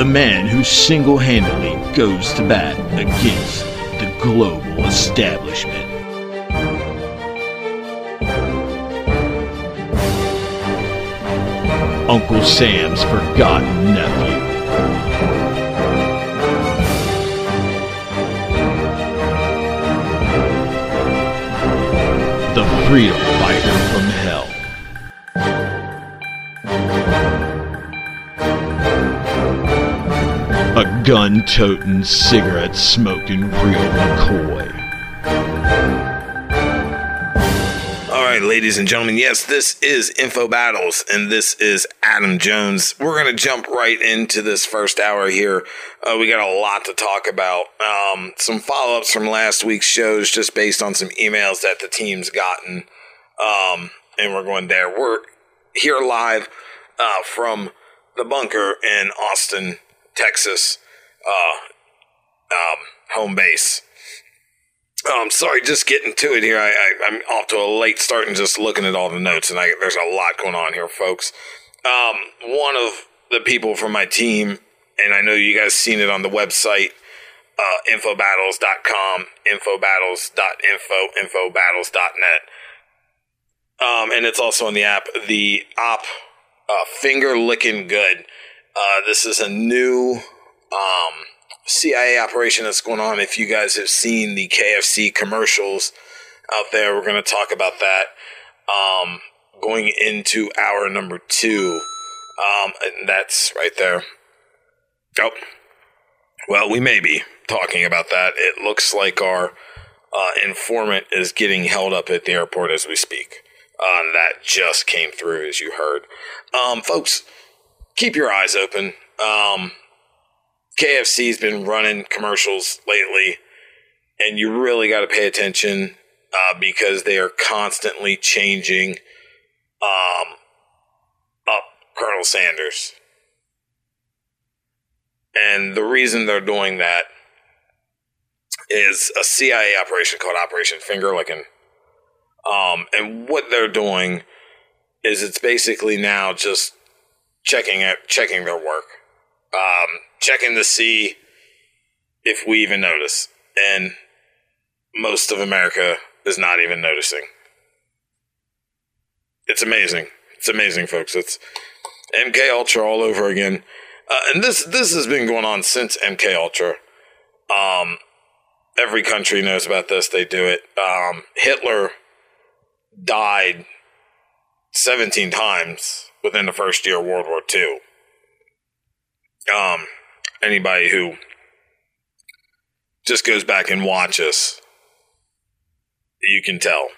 the man who single handedly goes to bat against the global establishment. Uncle Sam's forgotten nephew. The freedom gun toting, cigarette smoking real McCoy. All right, ladies and gentlemen, yes, this is Info Battles, and this is Adam Jones. We're going to jump right into this first hour here. Uh, we got a lot to talk about. Um, some follow ups from last week's shows, just based on some emails that the team's gotten. Um, and we're going there. We're here live uh, from the bunker in Austin, Texas, uh, um, home base. Um, sorry, just getting to it here. I, I, I'm off to a late start and just looking at all the notes, and I, there's a lot going on here, folks. Um, one of the people from my team, and I know you guys seen it on the website, uh, infobattles.com, infobattles.info, infobattles.net. Um, and it's also on the app, the op uh, Finger Licking Good. Uh, this is a new um, CIA operation that's going on. If you guys have seen the KFC commercials out there, we're going to talk about that. Um, going into hour number two. Um, and that's right there. Oh, well, we may be talking about that. It looks like our uh, informant is getting held up at the airport as we speak. Uh, that just came through, as you heard. Um, folks, keep your eyes open. Um, KFC's been running commercials lately, and you really got to pay attention uh, because they are constantly changing um, up Colonel Sanders. And the reason they're doing that is a CIA operation called Operation Finger Licking. Um, and what they're doing is it's basically now just checking it, checking their work, um, checking to see if we even notice. And most of America is not even noticing. It's amazing. It's amazing, folks. It's MK Ultra all over again. Uh, and this this has been going on since MK Ultra. Um, every country knows about this. They do it. Um, Hitler died 17 times within the first year of World War II. Um, anybody who just goes back and watches, you can tell.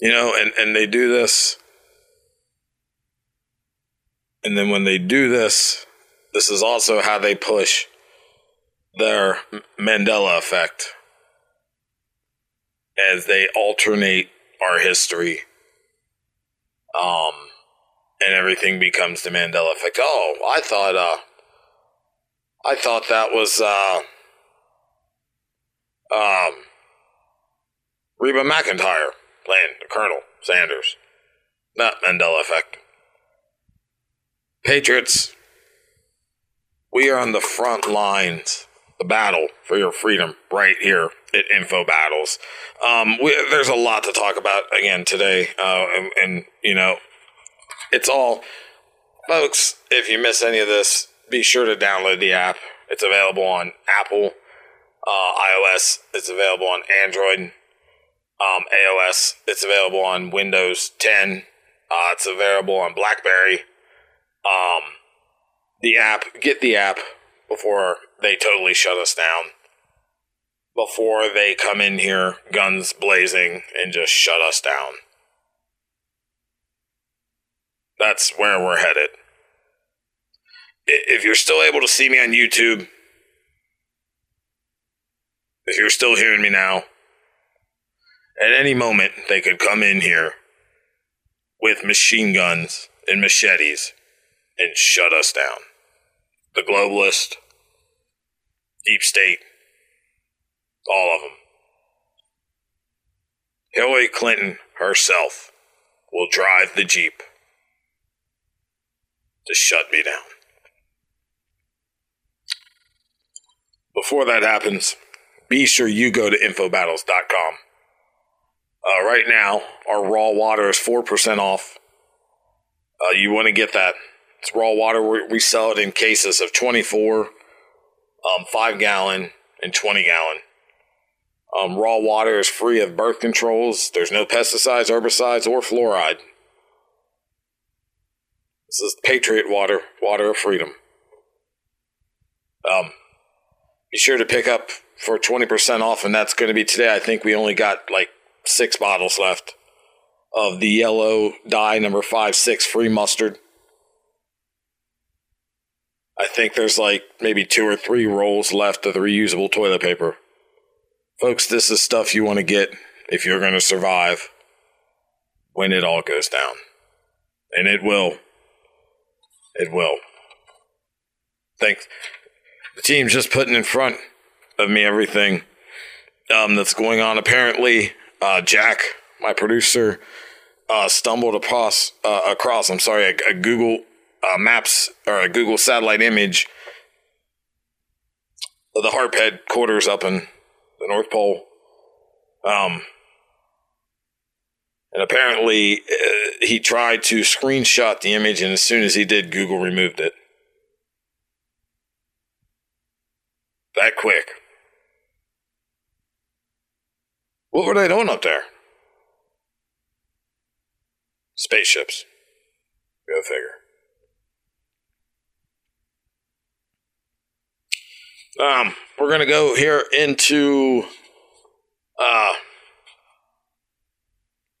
You know, and, and they do this. And then when they do this, this is also how they push their Mandela effect as they alternate our history. Um, and everything becomes the Mandela effect. Oh, I thought, uh, I thought that was, uh, um, Reba McEntire playing the Colonel Sanders. Not Mandela effect. Patriots, we are on the front lines, the battle for your freedom right here at Info Battles. Um, we, there's a lot to talk about again today, uh, and, and you know, it's all, folks. If you miss any of this, be sure to download the app. It's available on Apple, uh, iOS. It's available on Android, um, AOS. It's available on Windows 10. Uh, it's available on BlackBerry. Um, the app, get the app before they totally shut us down. Before they come in here, guns blazing, and just shut us down. That's where we're headed. If you're still able to see me on YouTube, if you're still hearing me now, at any moment they could come in here with machine guns and machetes and shut us down. The globalist, deep state, all of them. Hillary Clinton herself will drive the Jeep. To shut me down. Before that happens, be sure you go to infobattles.com. Uh, right now, our raw water is 4% off. Uh, you want to get that. It's raw water. We, sell it in cases of 24, um, 5 gallon, and 20 gallon. Um, raw water is free of birth controls. There's no pesticides, herbicides, or fluoride. This is Patriot water, water of freedom. Um, be sure to pick up for 20% off, and that's going to be today. I think we only got like six bottles left of the yellow dye number five six free mustard. I think there's like maybe two or three rolls left of the reusable toilet paper. Folks, this is stuff you want to get if you're going to survive when it all goes down. And it will. It will. Thanks. The team's just putting in front of me everything um, that's going on. Apparently, uh, Jack, my producer, uh, stumbled across, uh, across, I'm sorry, a, a Google uh, Maps or a Google satellite image of the HAARP headquarters up in the North Pole. Um, and apparently, uh, he tried to screenshot the image, and as soon as he did, Google removed it. That quick. What were they doing up there? Spaceships. Go figure. Um, we're gonna go here into uh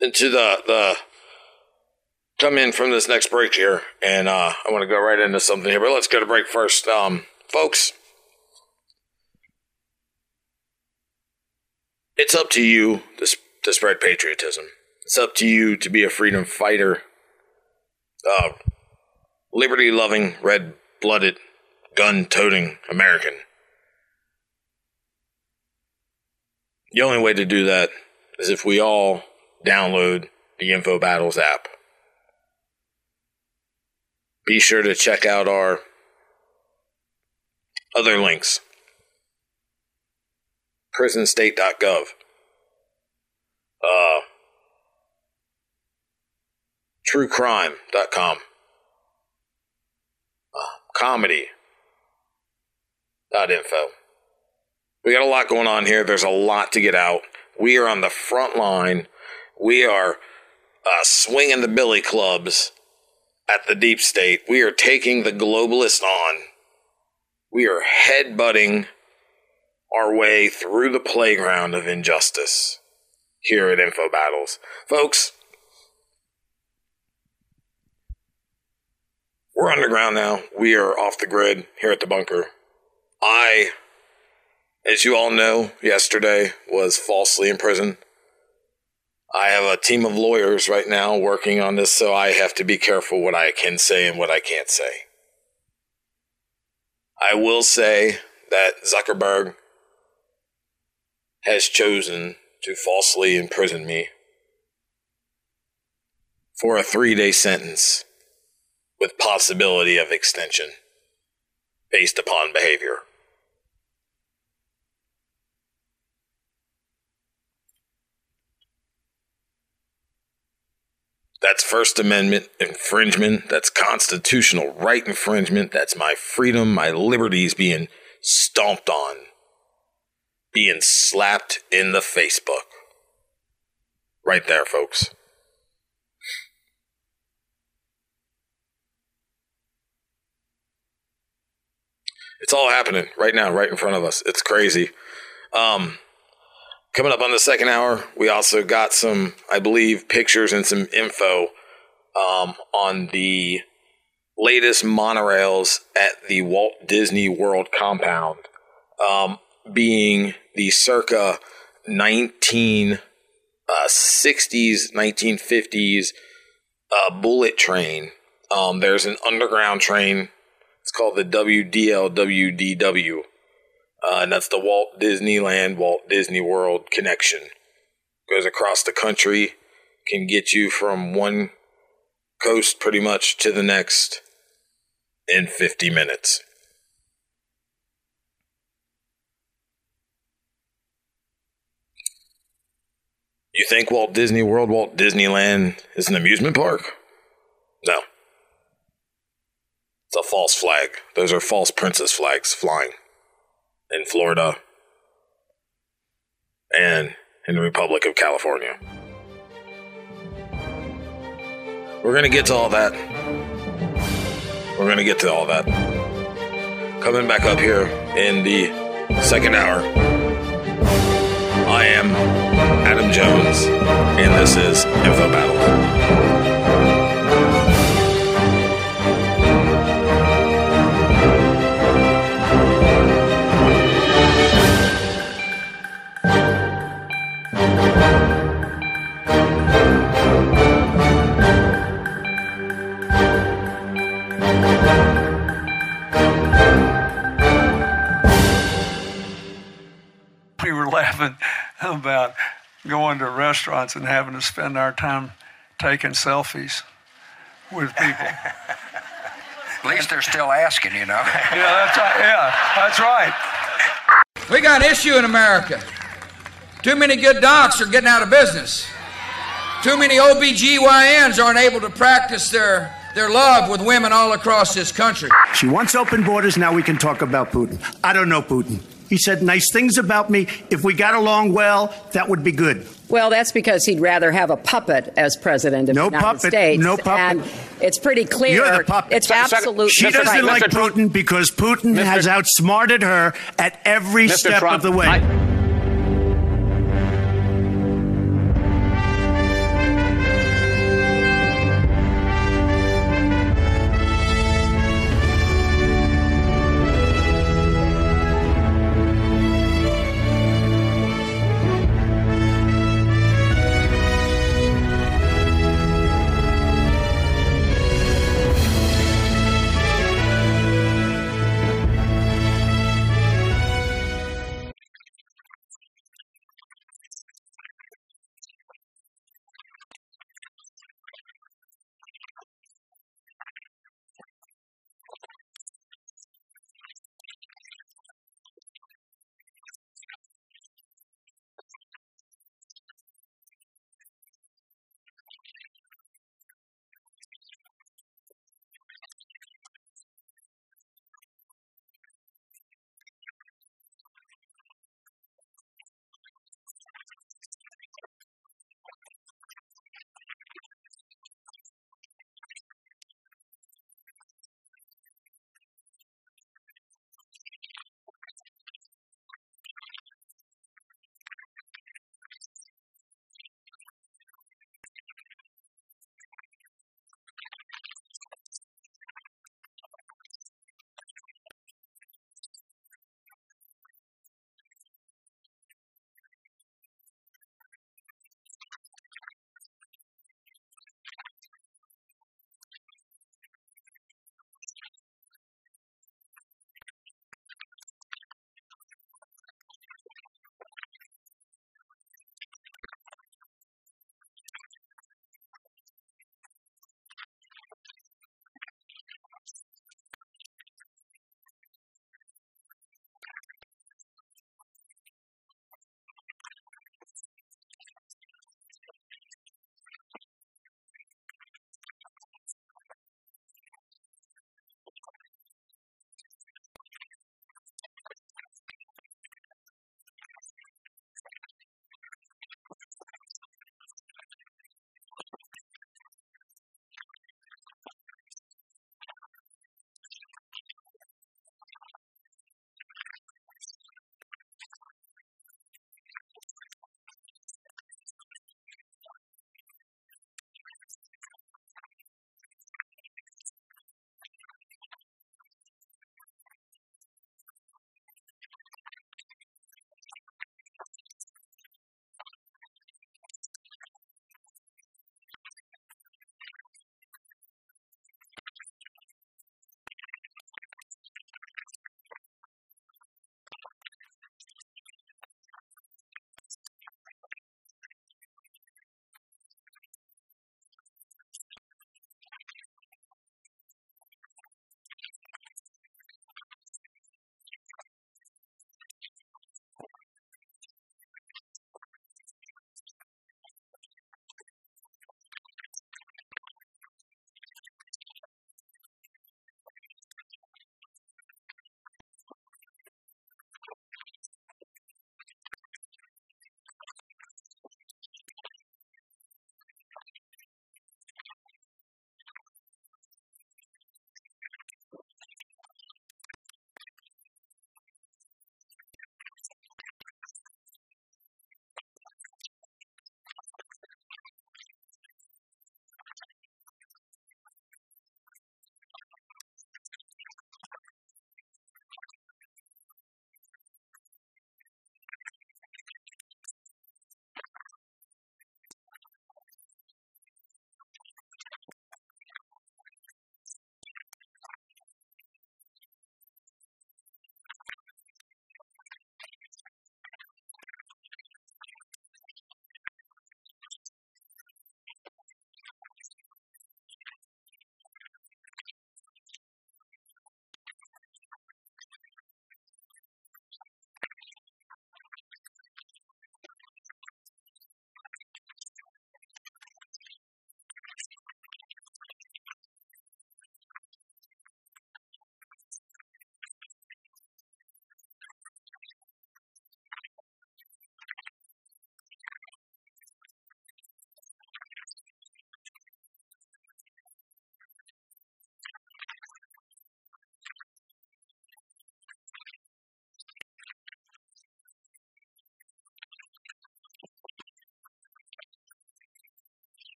into the the come in from this next break here, and uh I want to go right into something here, but let's go to break first. Um, folks, it's up to you to, to spread patriotism. It's up to you to be a freedom fighter, uh, liberty loving, red blooded, gun toting American. The only way to do that is if we all download the Info Battles app. Be sure to check out our other links prisonstate.gov. Uh, truecrime.com. Uh, comedy.info. We got a lot going on here. There's a lot to get out. We are on the front line. We are uh, swinging the billy clubs at the deep state. We are taking the globalists on. We are headbutting our way through the playground of injustice here at Info Battles. Folks, we're underground now. We are off the grid here at the bunker. I as you all know, yesterday was falsely in prison. I have a team of lawyers right now working on this, so I have to be careful what I can say and what I can't say. I will say that Zuckerberg has chosen to falsely imprison me for a three day sentence with possibility of extension based upon behavior. That's First Amendment infringement. That's constitutional right infringement. That's my freedom, my liberties being stomped on, being slapped in the Facebook. Right there, folks. It's all happening right now, right in front of us. It's crazy. Um, Coming up on the second hour, we also got some, I believe, pictures and some info um, on the latest monorails at the Walt Disney World compound, um, being the circa 1960s, uh, 1950s uh, bullet train. Um, there's an underground train. It's called the WDLWDW uh, and that's the Walt Disneyland, Walt Disney World connection. Goes across the country, can get you from one coast pretty much to the next in 50 minutes. You think Walt Disney World, Walt Disneyland is an amusement park? No. It's a false flag. Those are false princess flags flying in Florida and in the Republic of California. We're going to get to all that. We're going to get to all that. Coming back up here in the second hour, I am Adam Jones, and this is Info Battle. To restaurants and having to spend our time taking selfies with people. At least they're still asking, you know. yeah, that's right. Yeah, that's right. We got an issue in America. Too many good docs are getting out of business. Too many OBGYNs aren't able to practice their, their love with women all across this country. She wants open borders. Now we can talk about Putin. I don't know Putin. He said nice things about me. If we got along well, that would be good. Well, that's because he'd rather have a puppet as president of No the United puppet, States. no puppet. And it's pretty clear. You're the puppet. It's Second- absolutely She doesn't right. like Mr. Putin because Putin Mr. has outsmarted her at every Mr. step Trump, of the way. I-